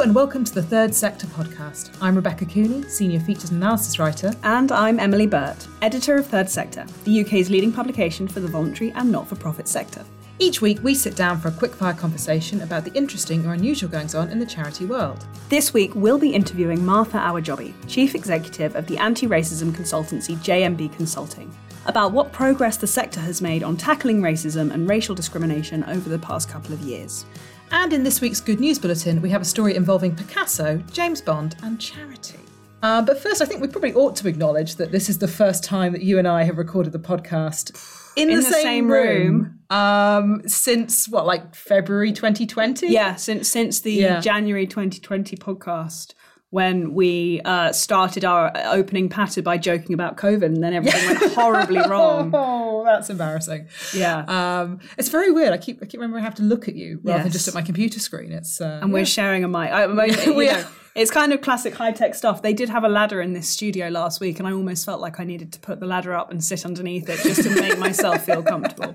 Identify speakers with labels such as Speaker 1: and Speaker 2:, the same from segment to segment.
Speaker 1: Hello and welcome to the Third Sector podcast. I'm Rebecca Cooney, Senior Features Analysis Writer.
Speaker 2: And I'm Emily Burt, Editor of Third Sector, the UK's leading publication for the voluntary and not for profit sector.
Speaker 1: Each week, we sit down for a quickfire conversation about the interesting or unusual goings on in the charity world.
Speaker 2: This week, we'll be interviewing Martha Awojobi, Chief Executive of the anti racism consultancy JMB Consulting, about what progress the sector has made on tackling racism and racial discrimination over the past couple of years.
Speaker 1: And in this week's Good News Bulletin, we have a story involving Picasso, James Bond, and charity. Uh, but first, I think we probably ought to acknowledge that this is the first time that you and I have recorded the podcast in,
Speaker 2: In
Speaker 1: the,
Speaker 2: the
Speaker 1: same,
Speaker 2: same
Speaker 1: room, um, since what, like February 2020?
Speaker 2: Yeah, since since the
Speaker 1: Yeah.
Speaker 2: January 2020 podcast when we uh, started our opening patter by joking about COVID and then everything went horribly wrong.
Speaker 1: Oh, that's embarrassing.
Speaker 2: Yeah.
Speaker 1: Um, it's very weird. I keep I keep remembering I have to look at you rather than just at my computer screen. It's uh,
Speaker 2: and we're sharing a mic. I, I,
Speaker 1: We are.
Speaker 2: it's kind of classic high tech stuff. They did have a ladder in this studio last week, and I almost felt like I needed to put the ladder up and sit underneath it just to make myself feel comfortable.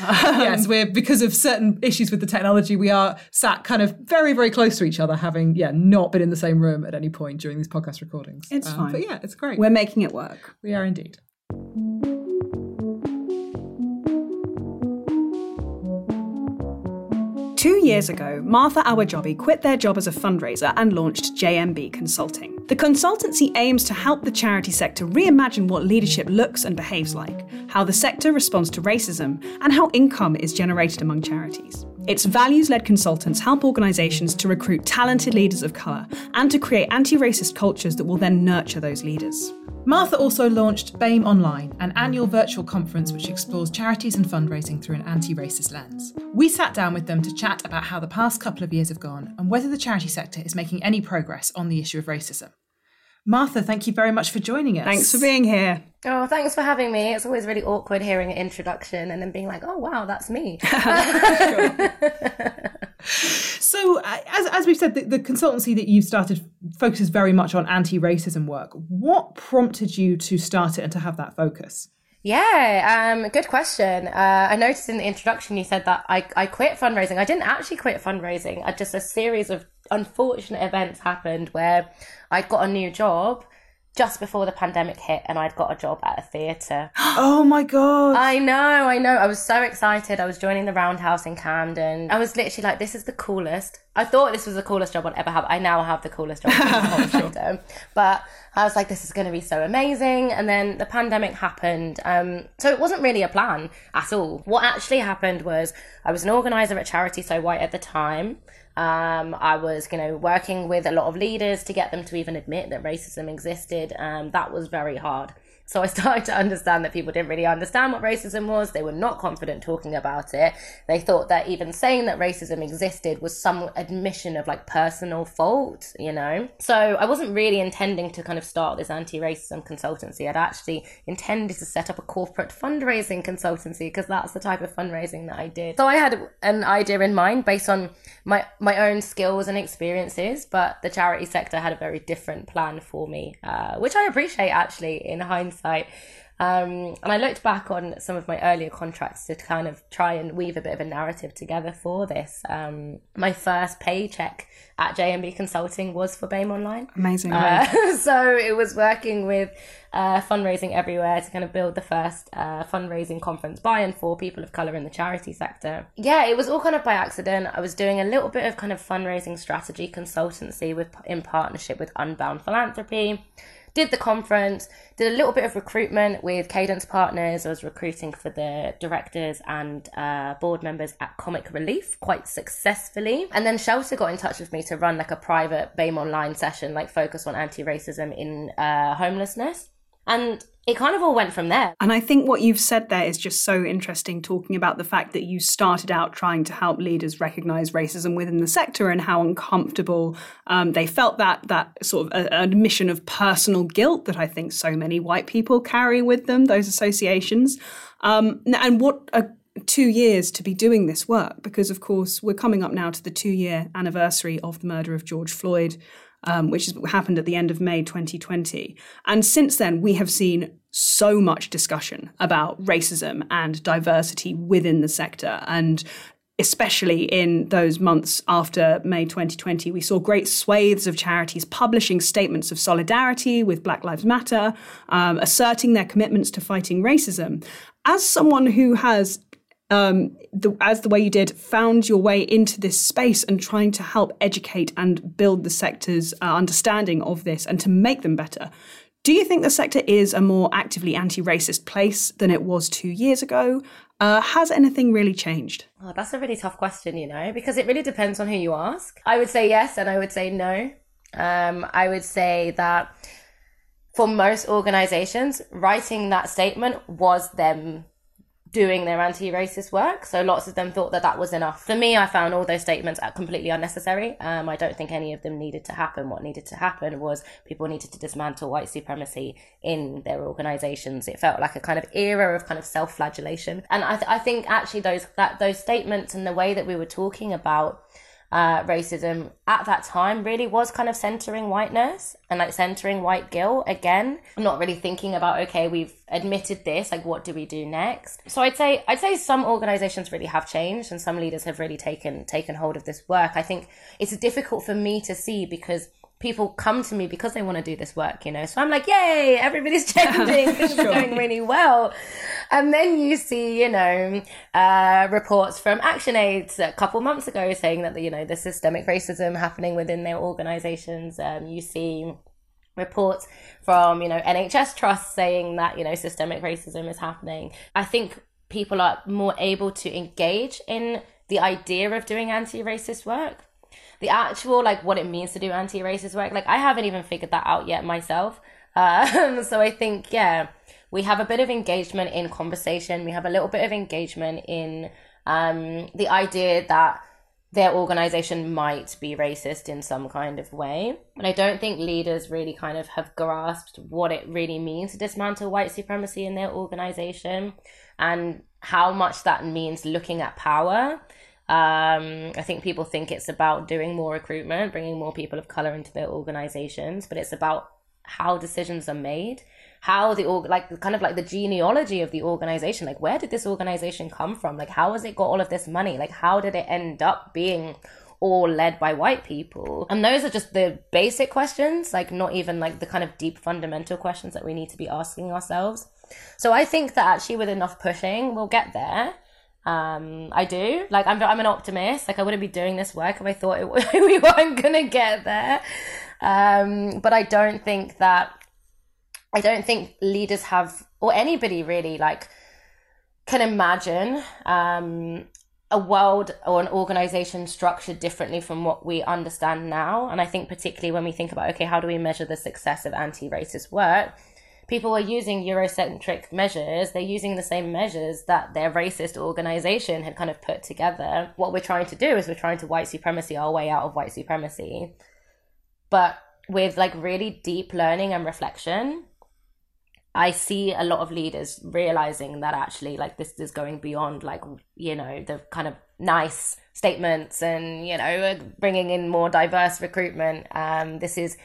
Speaker 1: Yes, we're because of certain issues with the technology, we are sat kind of very, very close to each other, having yeah not been in the same room at any point during these podcast recordings.
Speaker 2: It's
Speaker 1: Um,
Speaker 2: fine.
Speaker 1: but yeah, it's great.
Speaker 2: We're making it work.
Speaker 1: we are indeed.
Speaker 2: Two years ago, Martha Awojobi quit their job as a fundraiser and launched JMB Consulting. The consultancy aims to help the charity sector reimagine what leadership looks and behaves like, how the sector responds to racism, and how income is generated among charities. Its values led consultants help organisations to recruit talented leaders of colour and to create anti racist cultures that will then nurture those leaders.
Speaker 1: Martha also launched BAME Online, an annual virtual conference which explores charities and fundraising through an anti racist lens. We sat down with them to chat about how the past couple of years have gone and whether the charity sector is making any progress on the issue of racism. Martha, thank you very much for joining us.
Speaker 2: Thanks for being here.
Speaker 3: Oh, thanks for having me. It's always really awkward hearing an introduction and then being like, oh, wow, that's me.
Speaker 1: So, uh, as, as we've said, the, the consultancy that you've started focuses very much on anti racism work. What prompted you to start it and to have that focus?
Speaker 3: yeah, um, good question. Uh, I noticed in the introduction you said that I, I quit fundraising. I didn't actually quit fundraising. I just a series of unfortunate events happened where I'd got a new job just before the pandemic hit and I'd got a job at a theatre.
Speaker 1: Oh my God.
Speaker 3: I know, I know. I was so excited. I was joining the Roundhouse in Camden. I was literally like, this is the coolest. I thought this was the coolest job I'd ever have. I now have the coolest job in the whole sector. But I was like, this is going to be so amazing. And then the pandemic happened. Um, so it wasn't really a plan at all. What actually happened was I was an organizer at Charity So White at the time. Um, I was, you know, working with a lot of leaders to get them to even admit that racism existed. Um, that was very hard. So I started to understand that people didn't really understand what racism was. They were not confident talking about it. They thought that even saying that racism existed was some admission of like personal fault, you know? So I wasn't really intending to kind of start this anti racism consultancy. I'd actually intended to set up a corporate fundraising consultancy because that's the type of fundraising that I did. So I had an idea in mind based on my, my own skills and experiences, but the charity sector had a very different plan for me, uh, which I appreciate actually in hindsight. Um, and I looked back on some of my earlier contracts to kind of try and weave a bit of a narrative together for this. Um, my first paycheck at JMB Consulting was for BAME Online.
Speaker 2: Amazing.
Speaker 3: Uh, so it was working with uh, fundraising everywhere to kind of build the first uh, fundraising conference by and for people of color in the charity sector. Yeah, it was all kind of by accident. I was doing a little bit of kind of fundraising strategy consultancy with in partnership with Unbound Philanthropy. Did the conference, did a little bit of recruitment with Cadence Partners. I was recruiting for the directors and uh, board members at Comic Relief quite successfully. And then Shelter got in touch with me to run like a private BAME online session, like focus on anti racism in uh, homelessness. And it kind of all went from there.
Speaker 2: And I think what you've said there is just so interesting, talking about the fact that you started out trying to help leaders recognize racism within the sector and how uncomfortable um, they felt that that sort of a, admission of personal guilt that I think so many white people carry with them, those associations. Um, and what a two years to be doing this work because, of course, we're coming up now to the two year anniversary of the murder of George Floyd um, which happened at the end of May 2020. And since then, we have seen so much discussion about racism and diversity within the sector. And especially in those months after May 2020, we saw great swathes of charities publishing statements of solidarity with Black Lives Matter, um, asserting their commitments to fighting racism. As someone who has um, the, as the way you did, found your way into this space and trying to help educate and build the sector's uh, understanding of this and to make them better. Do you think the sector is a more actively anti racist place than it was two years ago? Uh, has anything really changed?
Speaker 3: Oh, that's a really tough question, you know, because it really depends on who you ask. I would say yes, and I would say no. Um, I would say that for most organizations, writing that statement was them doing their anti-racist work. So lots of them thought that that was enough. For me, I found all those statements completely unnecessary. Um, I don't think any of them needed to happen. What needed to happen was people needed to dismantle white supremacy in their organizations. It felt like a kind of era of kind of self-flagellation. And I, th- I think actually those, that, those statements and the way that we were talking about uh, racism at that time really was kind of centering whiteness and like centering white guilt again. I'm not really thinking about okay, we've admitted this, like what do we do next? So I'd say I'd say some organizations really have changed and some leaders have really taken taken hold of this work. I think it's difficult for me to see because people come to me because they want to do this work, you know. So I'm like, yay, everybody's changing, sure. are going really well. And then you see, you know, uh, reports from ActionAid a couple months ago saying that, you know, the systemic racism happening within their organizations. Um, you see reports from, you know, NHS trusts saying that, you know, systemic racism is happening. I think people are more able to engage in the idea of doing anti-racist work the actual like what it means to do anti-racist work. Like i haven't even figured that out yet myself. Um, so i think yeah we have a bit of engagement in conversation. We have a little bit of engagement in um, the idea that their organization might be racist in some kind of way. But I don't think leaders really kind of have grasped what it really means to dismantle white supremacy in their organization and how much that means looking at power um, I think people think it's about doing more recruitment, bringing more people of color into their organizations, but it's about how decisions are made, how the org like kind of like the genealogy of the organization, like where did this organization come from? Like how has it got all of this money? Like how did it end up being all led by white people? And those are just the basic questions, like not even like the kind of deep fundamental questions that we need to be asking ourselves. So I think that actually with enough pushing, we'll get there. Um, I do. Like, I'm, I'm an optimist. Like, I wouldn't be doing this work if I thought it, we weren't to get there. Um, but I don't think that, I don't think leaders have, or anybody really, like, can imagine um, a world or an organization structured differently from what we understand now. And I think, particularly when we think about, okay, how do we measure the success of anti racist work? People are using Eurocentric measures. They're using the same measures that their racist organization had kind of put together. What we're trying to do is we're trying to white supremacy our way out of white supremacy. But with like really deep learning and reflection, I see a lot of leaders realizing that actually, like, this is going beyond, like, you know, the kind of nice statements and, you know, bringing in more diverse recruitment. Um, this is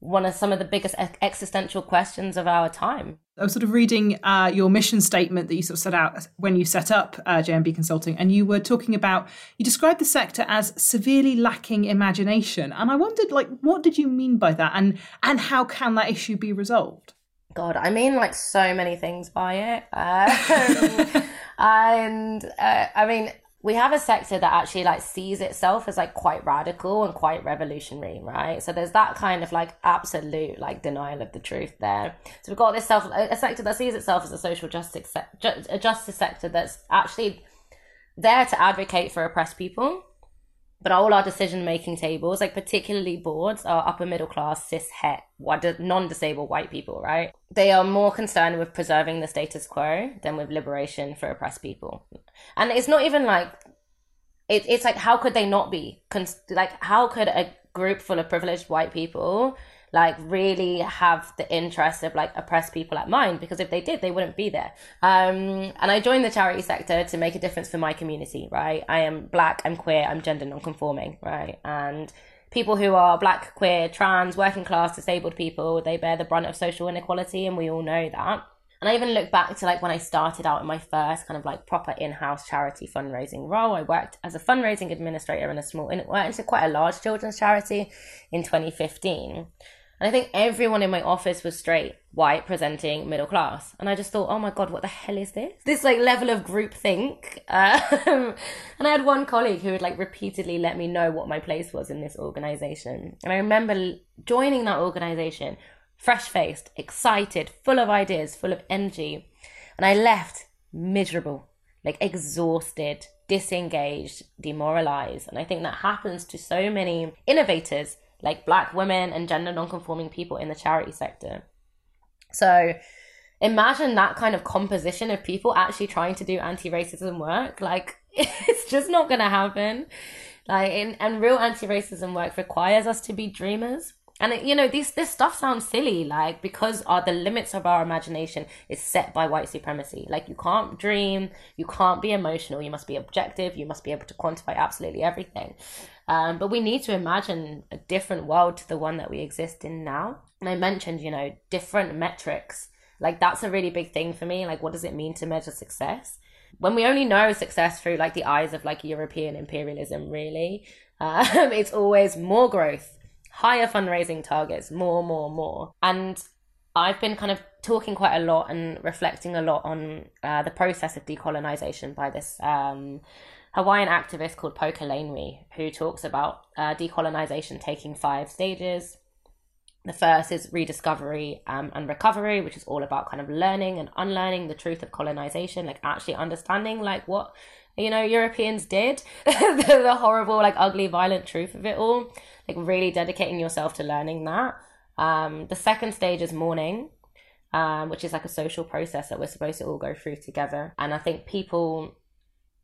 Speaker 3: one of some of the biggest existential questions of our time.
Speaker 1: I was sort of reading uh, your mission statement that you sort of set out when you set up uh, JMB Consulting, and you were talking about you described the sector as severely lacking imagination, and I wondered, like, what did you mean by that, and and how can that issue be resolved?
Speaker 3: God, I mean, like so many things by it, um, and uh, I mean, we have a sector that actually like sees itself as like quite radical and quite revolutionary, right? So there's that kind of like absolute like denial of the truth there. So we've got this self a sector that sees itself as a social justice se- a justice sector that's actually there to advocate for oppressed people but all our decision making tables, like particularly boards, are upper middle class, cis het, non disabled white people, right? They are more concerned with preserving the status quo than with liberation for oppressed people. And it's not even like, it, it's like, how could they not be? Like, how could a group full of privileged white people like really have the interest of like oppressed people at mind because if they did they wouldn't be there um and i joined the charity sector to make a difference for my community right i am black i'm queer i'm gender non-conforming right and people who are black queer trans working class disabled people they bear the brunt of social inequality and we all know that And I even look back to like when I started out in my first kind of like proper in-house charity fundraising role. I worked as a fundraising administrator in a small, in, well, it's quite a large children's charity in 2015. And I think everyone in my office was straight, white, presenting, middle class. And I just thought, oh my God, what the hell is this? This like level of group think. Um, and I had one colleague who would like repeatedly let me know what my place was in this organization. And I remember joining that organization, fresh faced, excited, full of ideas, full of energy. And I left miserable, like exhausted, disengaged, demoralized. And I think that happens to so many innovators like black women and gender non-conforming people in the charity sector. So imagine that kind of composition of people actually trying to do anti-racism work. Like it's just not going to happen. Like in, and real anti-racism work requires us to be dreamers. And it, you know, this this stuff sounds silly, like because our the limits of our imagination is set by white supremacy. Like you can't dream, you can't be emotional, you must be objective, you must be able to quantify absolutely everything. Um, but we need to imagine a different world to the one that we exist in now. And I mentioned, you know, different metrics. Like that's a really big thing for me. Like, what does it mean to measure success? When we only know success through like the eyes of like European imperialism, really, um, it's always more growth, higher fundraising targets, more, more, more. And I've been kind of talking quite a lot and reflecting a lot on uh, the process of decolonization by this um, Hawaiian activist called Poka Laenui, who talks about uh, decolonization taking five stages. The first is rediscovery um, and recovery, which is all about kind of learning and unlearning the truth of colonization, like actually understanding like what you know Europeans did, the, the, horrible, like ugly, violent truth of it all. Like really dedicating yourself to learning that. Um, the second stage is mourning, um, which is like a social process that we're supposed to all go through together. And I think people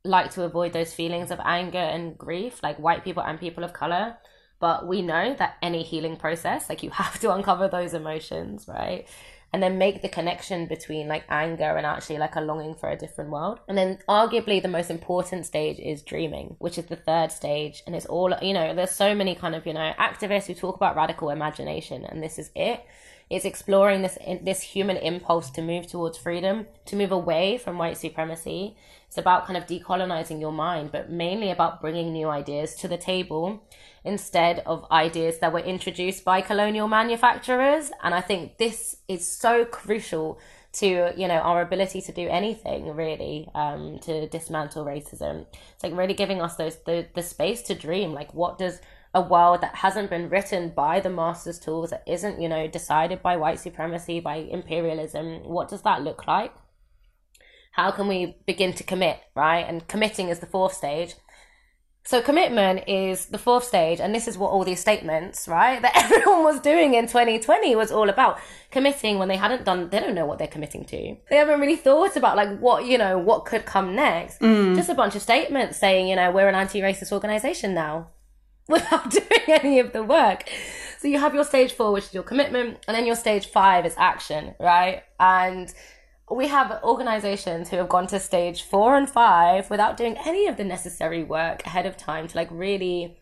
Speaker 3: like to avoid those feelings of anger and grief, like white people and people of color. But we know that any healing process, like you have to uncover those emotions, right? And then make the connection between like anger and actually like a longing for a different world. And then arguably the most important stage is dreaming, which is the third stage. And it's all, you know, there's so many kind of, you know, activists who talk about radical imagination, and this is it it's exploring this this human impulse to move towards freedom, to move away from white supremacy. It's about kind of decolonizing your mind, but mainly about bringing new ideas to the table instead of ideas that were introduced by colonial manufacturers. And I think this is so crucial to you know our ability to do anything really um, to dismantle racism. It's like really giving us those the, the space to dream. Like, what does a world that hasn't been written by the master's tools, that isn't, you know, decided by white supremacy, by imperialism, what does that look like? How can we begin to commit, right? And committing is the fourth stage. So commitment is the fourth stage, and this is what all these statements, right, that everyone was doing in 2020 was all about. Committing when they hadn't done, they don't know what they're committing to. They haven't really thought about like what, you know, what could come next. Mm. Just a bunch of statements saying, you know, we're an anti-racist organization now without doing any of the work. So you have your stage four, which is your commitment, and then your stage five is action, right? And we have organizations who have gone to stage four and five without doing any of the necessary work ahead of time to like really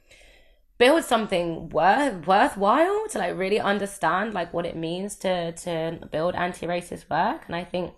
Speaker 3: build something worth worthwhile to like really understand like what it means to to build anti-racist work and i think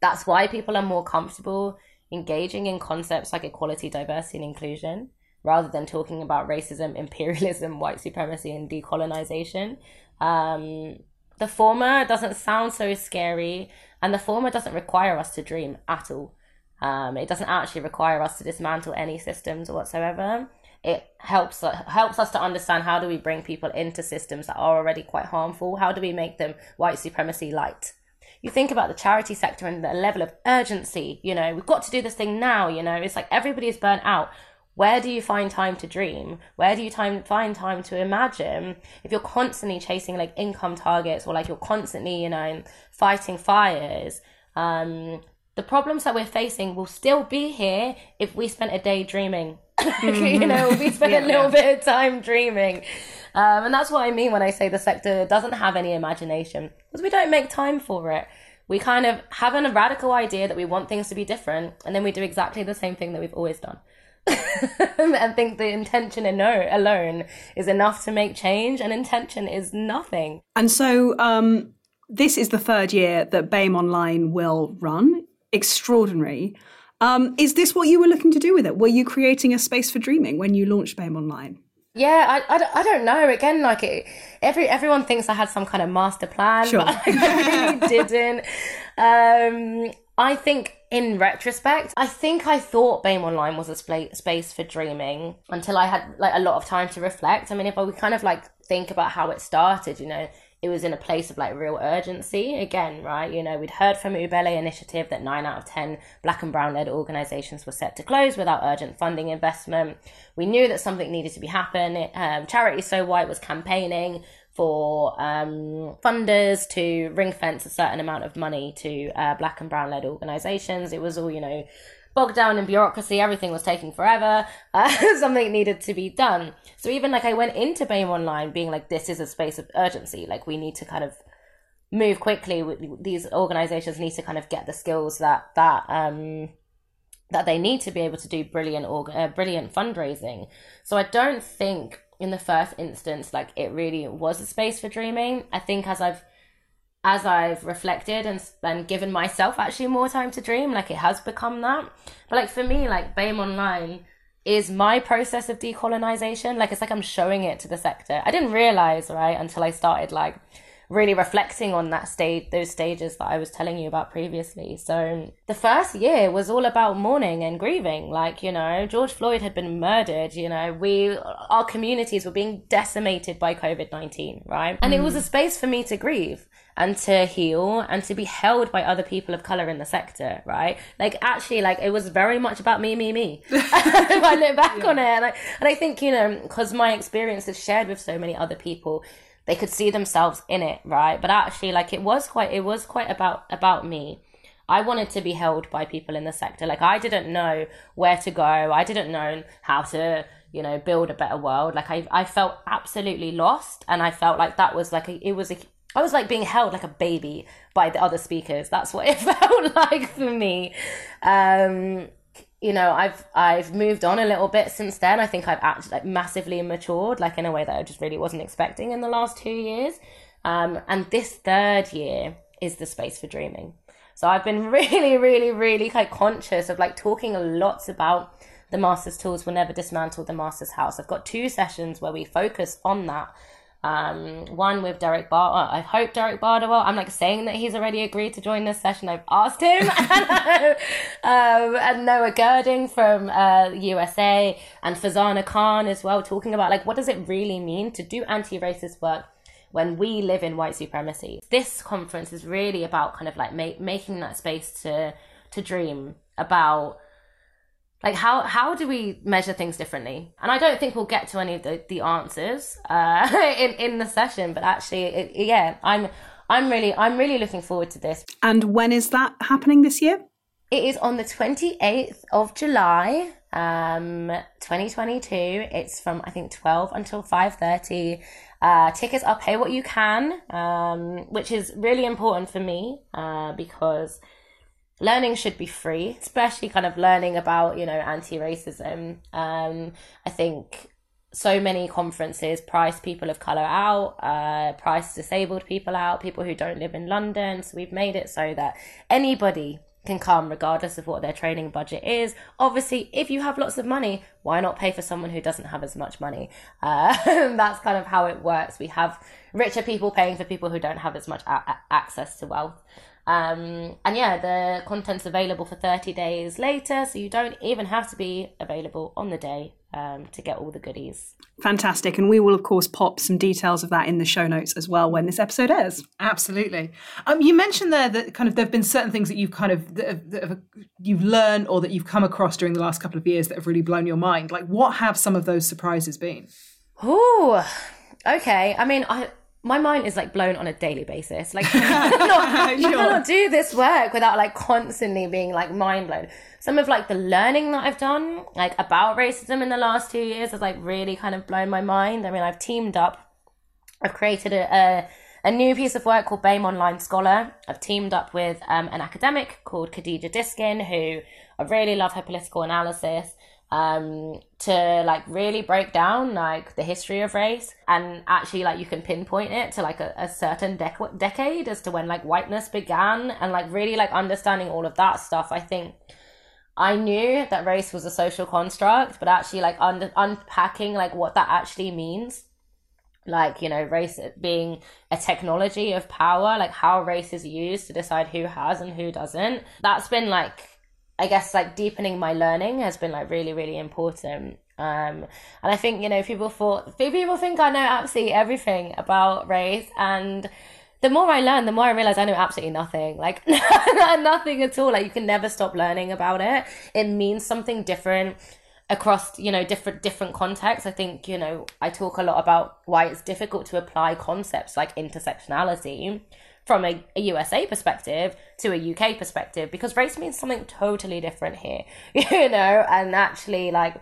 Speaker 3: that's why people are more comfortable engaging in concepts like equality diversity and inclusion rather than talking about racism, imperialism, white supremacy, and decolonization. Um, the former doesn't sound so scary, and the former doesn't require us to dream at all. Um, it doesn't actually require us to dismantle any systems whatsoever. It helps helps us to understand how do we bring people into systems that are already quite harmful. How do we make them white supremacy light? You think about the charity sector and the level of urgency. You know, we've got to do this thing now. You know, it's like everybody is burnt out where do you find time to dream? Where do you time, find time to imagine? If you're constantly chasing like income targets or like you're constantly, you know, fighting fires, um, the problems that we're facing will still be here if we spent a day dreaming. you know, we spent yeah, a little yeah. bit of time dreaming. Um, and that's what I mean when I say the sector doesn't have any imagination because we don't make time for it. We kind of have a radical idea that we want things to be different, and then we do exactly the same thing that we've always done. and think the intention alone is enough to make change, and intention is nothing.
Speaker 2: And so, um, this is the third year that BAME Online will run. Extraordinary. Um, is this what you were looking to do with it? Were you creating a space for dreaming when you launched BAME Online?
Speaker 3: Yeah, I, I, I don't know. Again, like it, every everyone thinks I had some kind of master plan,
Speaker 2: Sure.
Speaker 3: but I really didn't. Um, I think in retrospect, I think I thought BAME Online was a spa- space for dreaming until I had like a lot of time to reflect. I mean, if I would kind of like think about how it started, you know, it was in a place of like real urgency again, right? You know, we'd heard from Ubele Initiative that nine out of 10 black and brown led organizations were set to close without urgent funding investment. We knew that something needed to be happening. Um, Charity So White was campaigning for um, funders to ring fence a certain amount of money to uh, black and brown led organizations. It was all, you know, bogged down in bureaucracy. Everything was taking forever. Uh, something needed to be done. So even like I went into BAME Online being like, this is a space of urgency. Like we need to kind of move quickly. These organizations need to kind of get the skills that that um that they need to be able to do brilliant uh, brilliant fundraising. So I don't think in the first instance like it really was a space for dreaming. I think as I've as I've reflected and and given myself actually more time to dream, like it has become that. But like for me, like BAME Online is my process of decolonization. Like it's like I'm showing it to the sector. I didn't realize right until I started like really reflecting on that stage, those stages that I was telling you about previously. So the first year was all about mourning and grieving. Like, you know, George Floyd had been murdered, you know, we, our communities were being decimated by COVID 19, right? And it was a mm. space for me to grieve and to heal and to be held by other people of color in the sector, right? Like actually, like it was very much about me, me, me. if I look back on it, and I, and I think you know, because my experience is shared with so many other people, they could see themselves in it, right? But actually, like it was quite, it was quite about about me. I wanted to be held by people in the sector. Like I didn't know where to go. I didn't know how to, you know, build a better world. Like I, I felt absolutely lost, and I felt like that was like a, it was a I was like being held like a baby by the other speakers. That's what it felt like for me. Um, you know, I've I've moved on a little bit since then. I think I've actually like massively matured, like in a way that I just really wasn't expecting in the last two years. Um, and this third year is the space for dreaming. So I've been really, really, really like conscious of like talking a lot about the master's tools will never dismantle the master's house. I've got two sessions where we focus on that um, one with Derek Bar. I hope Derek Bardowell. I'm like saying that he's already agreed to join this session. I've asked him, um, and Noah Girding from uh, USA and Farzana Khan as well, talking about like what does it really mean to do anti-racist work when we live in white supremacy. This conference is really about kind of like make, making that space to to dream about like how how do we measure things differently? And i don't think we'll get to any of the, the answers uh in in the session but actually it, yeah i'm i'm really i'm really looking forward to this.
Speaker 2: And when is that happening this year?
Speaker 3: it is on the 28th of july um 2022 it's from i think 12 until 5.30 uh tickets are pay what you can um which is really important for me uh because learning should be free, especially kind of learning about, you know, anti racism. Um, I think so many conferences price people of color out, uh, price disabled people out, people who don't live in London. So we've made it so that anybody can come regardless of what their training budget is. Obviously, if you have lots of money, why not pay for someone who doesn't have as much money? Uh, that's kind of how it works. We have richer people paying for people who don't have as much a- access to wealth. Um, and yeah, the content's available for 30 days later, so you don't even have to be available on the day um, to get all the goodies.
Speaker 2: Fantastic. And we will, of course, pop some details of that in the show notes as well when this episode airs.
Speaker 1: Absolutely. Um, you mentioned there that kind of there have been certain things that you've kind of that have, that have, you've learned or that you've come across during the last couple of years that have really blown your mind. Like, what have some of those surprises been?
Speaker 3: Ooh, okay. I mean, I my mind is like blown on a daily basis. Like you cannot, you
Speaker 1: Sure.
Speaker 3: cannot do this work without like constantly being like mind blown. Some of like the learning that I've done, like about racism in the last two years, has like really kind of blown my mind. I mean, I've teamed up. I've created a, a a new piece of work called BAME Online Scholar. I've teamed up with um, an academic called Khadija Diskin, who I really love her political analysis. Um, to like really break down like the history of race and actually like you can pinpoint it to like a, a certain dec- decade as to when like whiteness began and like really like understanding all of that stuff. I think I knew that race was a social construct, but actually like un- unpacking like what that actually means like you know race being a technology of power like how race is used to decide who has and who doesn't that's been like i guess like deepening my learning has been like really really important um and i think you know people thought people think i know absolutely everything about race and the more I learn, the more I realize I know absolutely nothing. Like nothing at all. Like you can never stop learning about it. It means something different across you know different different contexts i think you know i talk a lot about why it's difficult to apply concepts like intersectionality from a, a usa perspective to a uk perspective because race means something totally different here you know? And actually like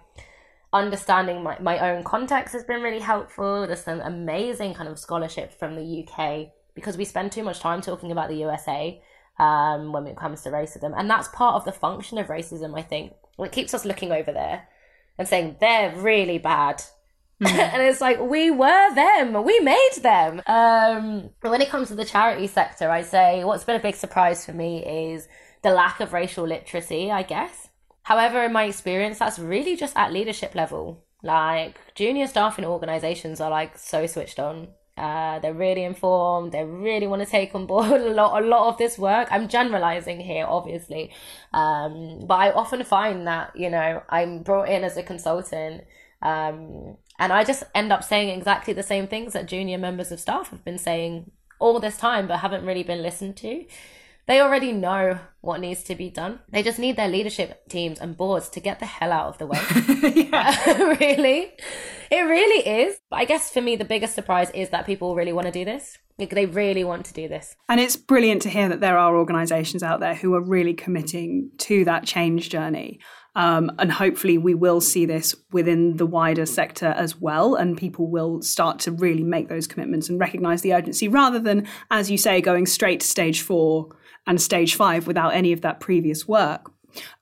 Speaker 3: understanding my, my own context has been really helpful. There's some amazing kind of scholarship from the uk because we spend too much time talking about the usa um, when it comes to racism. And that's part of the function of racism i think. It keeps us looking over there and saying they're really bad. Mm. and it's like we were them, we made them. Um, when it comes to the charity sector, I say what's been a big surprise for me is the lack of racial literacy. I guess. However, in my experience, that's really just at leadership level. Like junior staff in organizations are like so switched on. Uh, they're really informed. They really want to take on board a lot, a lot of this work. I'm generalizing here, obviously, um, but I often find that you know I'm brought in as a consultant, um, and I just end up saying exactly the same things that junior members of staff have been saying all this time, but haven't really been listened to. They already know what needs to be done. They just need their leadership teams and boards to get the hell out of the way. really. It really is. But I guess for me, the biggest surprise is that people really want to do this. Like they really want to do this.
Speaker 2: And it's brilliant to hear that there are organisations out there who are really committing to that change journey. Um, and hopefully, we will see this within the wider sector as well. And people will start to really make those commitments and recognise the urgency rather than, as you say, going straight to stage four and stage five without any of that previous work.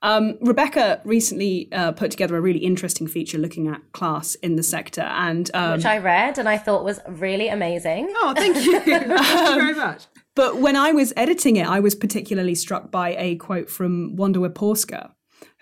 Speaker 2: Um, Rebecca recently uh, put together a really interesting feature looking at class in the sector, and
Speaker 3: um, which I read and I thought was really amazing.
Speaker 1: Oh, thank you, thank you very much.
Speaker 2: But when I was editing it, I was particularly struck by a quote from Wanda Wyporska,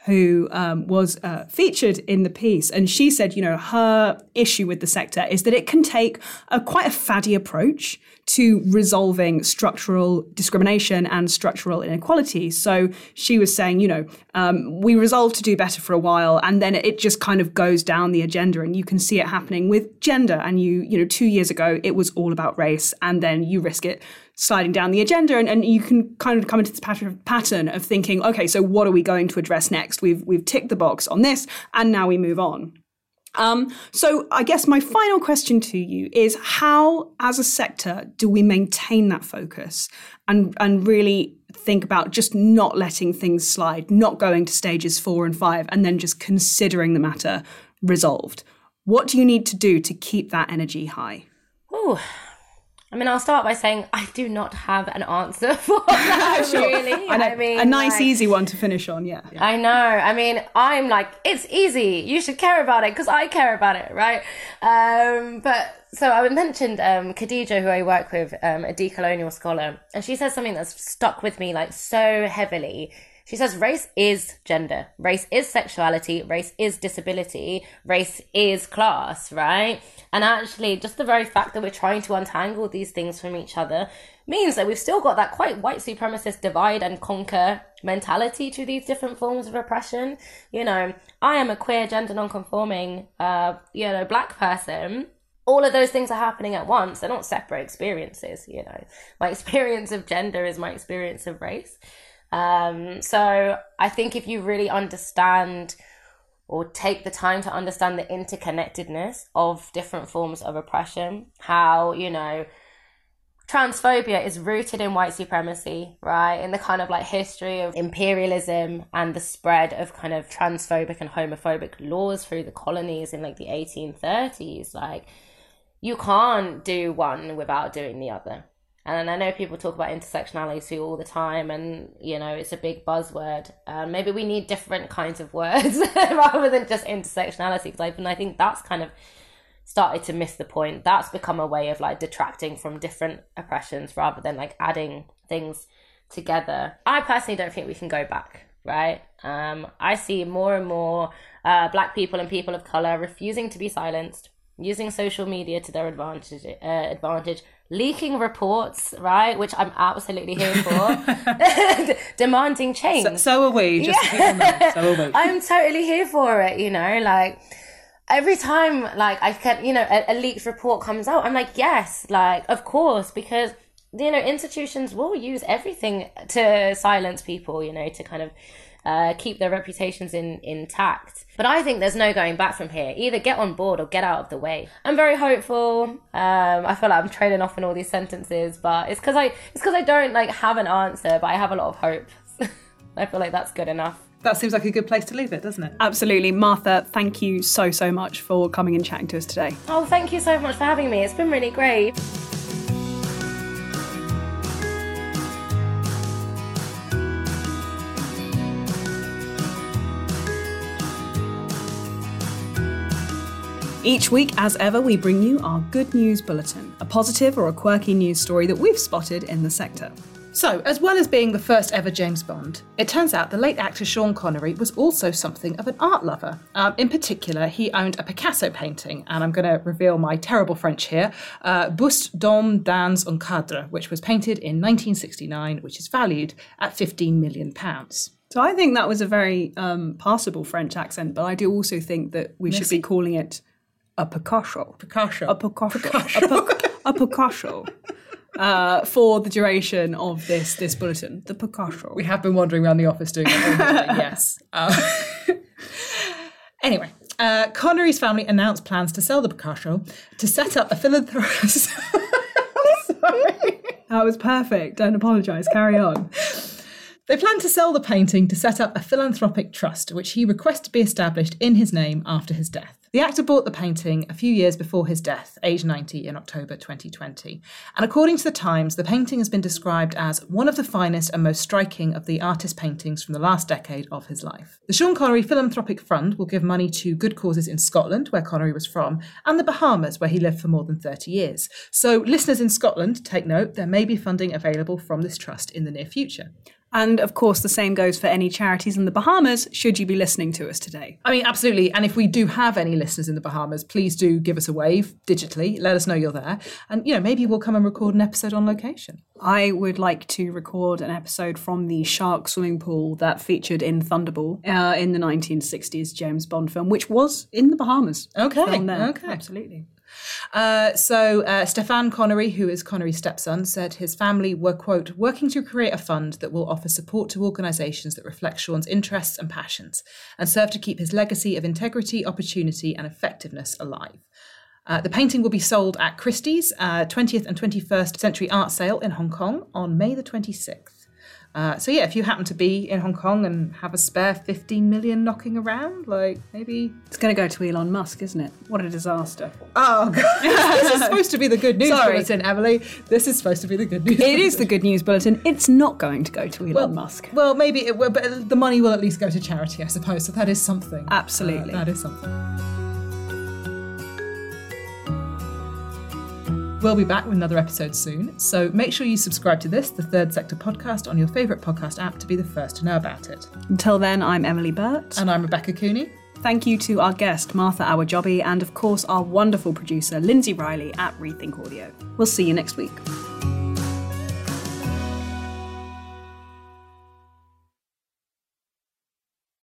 Speaker 2: who um, was uh, featured in the piece. And she said, you know, her issue with the sector is that it can take a quite a faddy approach to resolving structural discrimination and structural inequality. So she was saying, you know, um, we resolved to do better for a while, and then it just kind of goes down the agenda, and you can see it happening with gender. And you, you know, two years ago it was all about race, and then you risk it sliding down the agenda, and, and you can kind of come into this pattern, pattern of thinking, okay, so what are we going to address next? We've we've ticked the box on this, and now we move on. Um, so I guess my final question to you is how, as a sector, do we maintain that focus and and really think about just not letting things slide, not going to stages four and five, and then just considering the matter resolved? What do you need to do to keep that energy high?
Speaker 3: Oh, I mean, I'll start by saying I do not have an answer for that. sure. Really,
Speaker 2: I, I, mean, a nice, like, easy one to finish on. Yeah.
Speaker 3: yeah. I know. I mean, I'm like, it's easy. You should care about it because I care about it, right? Um, but so I mentioned um, Khadija, who I work with, um, a decolonial scholar, and she says something that's stuck with me like so heavily she says race is gender, race is sexuality, race is disability, race is class, right? And actually, just the very fact that we're trying to untangle these things from each other means that we've still got that quite white supremacist divide and conquer mentality to these different forms of oppression. You know, I am a queer, gender non-conforming, uh, you know, black person all of those things are happening at once. They're not separate experiences, you know. My experience of gender is my experience of race. Um, so I think if you really understand or take the time to understand the interconnectedness of different forms of oppression, how, you know, transphobia is rooted in white supremacy, right? In the kind of like history of imperialism and the spread of kind of transphobic and homophobic laws through the colonies in like the 1830s. Like, you can't do one without doing the other. And I know people talk about intersectionality all the time, and you know it's a big buzzword. Uh, maybe we need different kinds of words rather than just intersectionality, because I, I think that's kind of started to miss the point. That's become a way of like detracting from different oppressions rather than like adding things together. I personally don't think we can go back, right? Um, I see more and more uh, black people and people of color refusing to be silenced, using social media to their advantage, uh, advantage, leaking reports, right, which I'm absolutely here for, demanding change.
Speaker 2: So, so, are we. Just yeah. so are we.
Speaker 3: I'm totally here for it. You know, like every time like I can, you know, a, a leaked report comes out, I'm like, yes, like of course, because you know institutions will use everything to silence people, you know, to kind of uh, keep their reputations in intact. But I think there's no going back from here. Either get on board or get out of the way. I'm very hopeful. Um, I feel like I'm trailing off in all these sentences, but it's because I it's because I don't like have an answer, but I have a lot of hope. I feel like that's good enough
Speaker 1: that seems like a good place to leave it, doesn't it?
Speaker 2: Absolutely. Martha, thank you so, so much for coming and chatting to us today.
Speaker 3: Oh, thank you so much for having me. It's been really great.
Speaker 2: Each week, as ever, we bring you our Good News Bulletin, a positive or a quirky news story that we've spotted in the sector.
Speaker 1: So, as well as being the first ever James Bond, it turns out the late actor Sean Connery was also something of an art lover. Um, in particular, he owned a Picasso painting, and I'm going to reveal my terrible French here uh, Buste d'homme dans un cadre, which was painted in 1969, which is valued at £15 million.
Speaker 2: So I think that was a very um, passable French accent, but I do also think that we should be calling it a Picasso.
Speaker 1: Picasso.
Speaker 2: A Picasso. Picasso. A, a Picasso. Uh, for the duration of this this bulletin, the Picasso.
Speaker 1: We have been wandering around the office doing it. yes. Uh, anyway, uh, Connery's family announced plans to sell the Picasso to set up a philanthropist.
Speaker 2: Sorry. That was perfect. Don't apologise. Carry on.
Speaker 1: They plan to sell the painting to set up a philanthropic trust, which he requests to be established in his name after his death. The actor bought the painting a few years before his death, aged 90, in October 2020. And according to the Times, the painting has been described as one of the finest and most striking of the artist's paintings from the last decade of his life. The Sean Connery Philanthropic Fund will give money to good causes in Scotland, where Connery was from, and the Bahamas, where he lived for more than 30 years. So, listeners in Scotland, take note, there may be funding available from this trust in the near future.
Speaker 2: And of course, the same goes for any charities in the Bahamas, should you be listening to us today.
Speaker 1: I mean, absolutely. And if we do have any listeners in the Bahamas, please do give us a wave digitally. Let us know you're there. And, you know, maybe we'll come and record an episode on location.
Speaker 2: I would like to record an episode from the shark swimming pool that featured in Thunderball uh, in the 1960s James Bond film, which was in the Bahamas.
Speaker 1: Okay. Okay.
Speaker 2: Absolutely.
Speaker 1: Uh, so uh, Stefan Connery, who is Connery's stepson, said his family were, quote, working to create a fund that will offer support to organisations that reflect Sean's interests and passions and serve to keep his legacy of integrity, opportunity, and effectiveness alive. Uh, the painting will be sold at Christie's uh, 20th and 21st Century Art Sale in Hong Kong on May the 26th. Uh, so yeah, if you happen to be in Hong Kong and have a spare 15 million knocking around, like maybe
Speaker 2: it's going to go to Elon Musk, isn't it? What a disaster!
Speaker 1: Oh, God. this is supposed to be the good news Sorry. bulletin, Emily. This is supposed to be the good news.
Speaker 2: It bulletin. is the good news bulletin. It's not going to go to Elon
Speaker 1: well,
Speaker 2: Musk.
Speaker 1: Well, maybe it will, but the money will at least go to charity, I suppose. So that is something.
Speaker 2: Absolutely,
Speaker 1: uh, that is something. We'll be back with another episode soon, so make sure you subscribe to this, the Third Sector podcast, on your favourite podcast app to be the first to know about it.
Speaker 2: Until then, I'm Emily Burt.
Speaker 1: And I'm Rebecca Cooney.
Speaker 2: Thank you to our guest, Martha Awojobi, and of course, our wonderful producer, Lindsay Riley at Rethink Audio. We'll see you next week.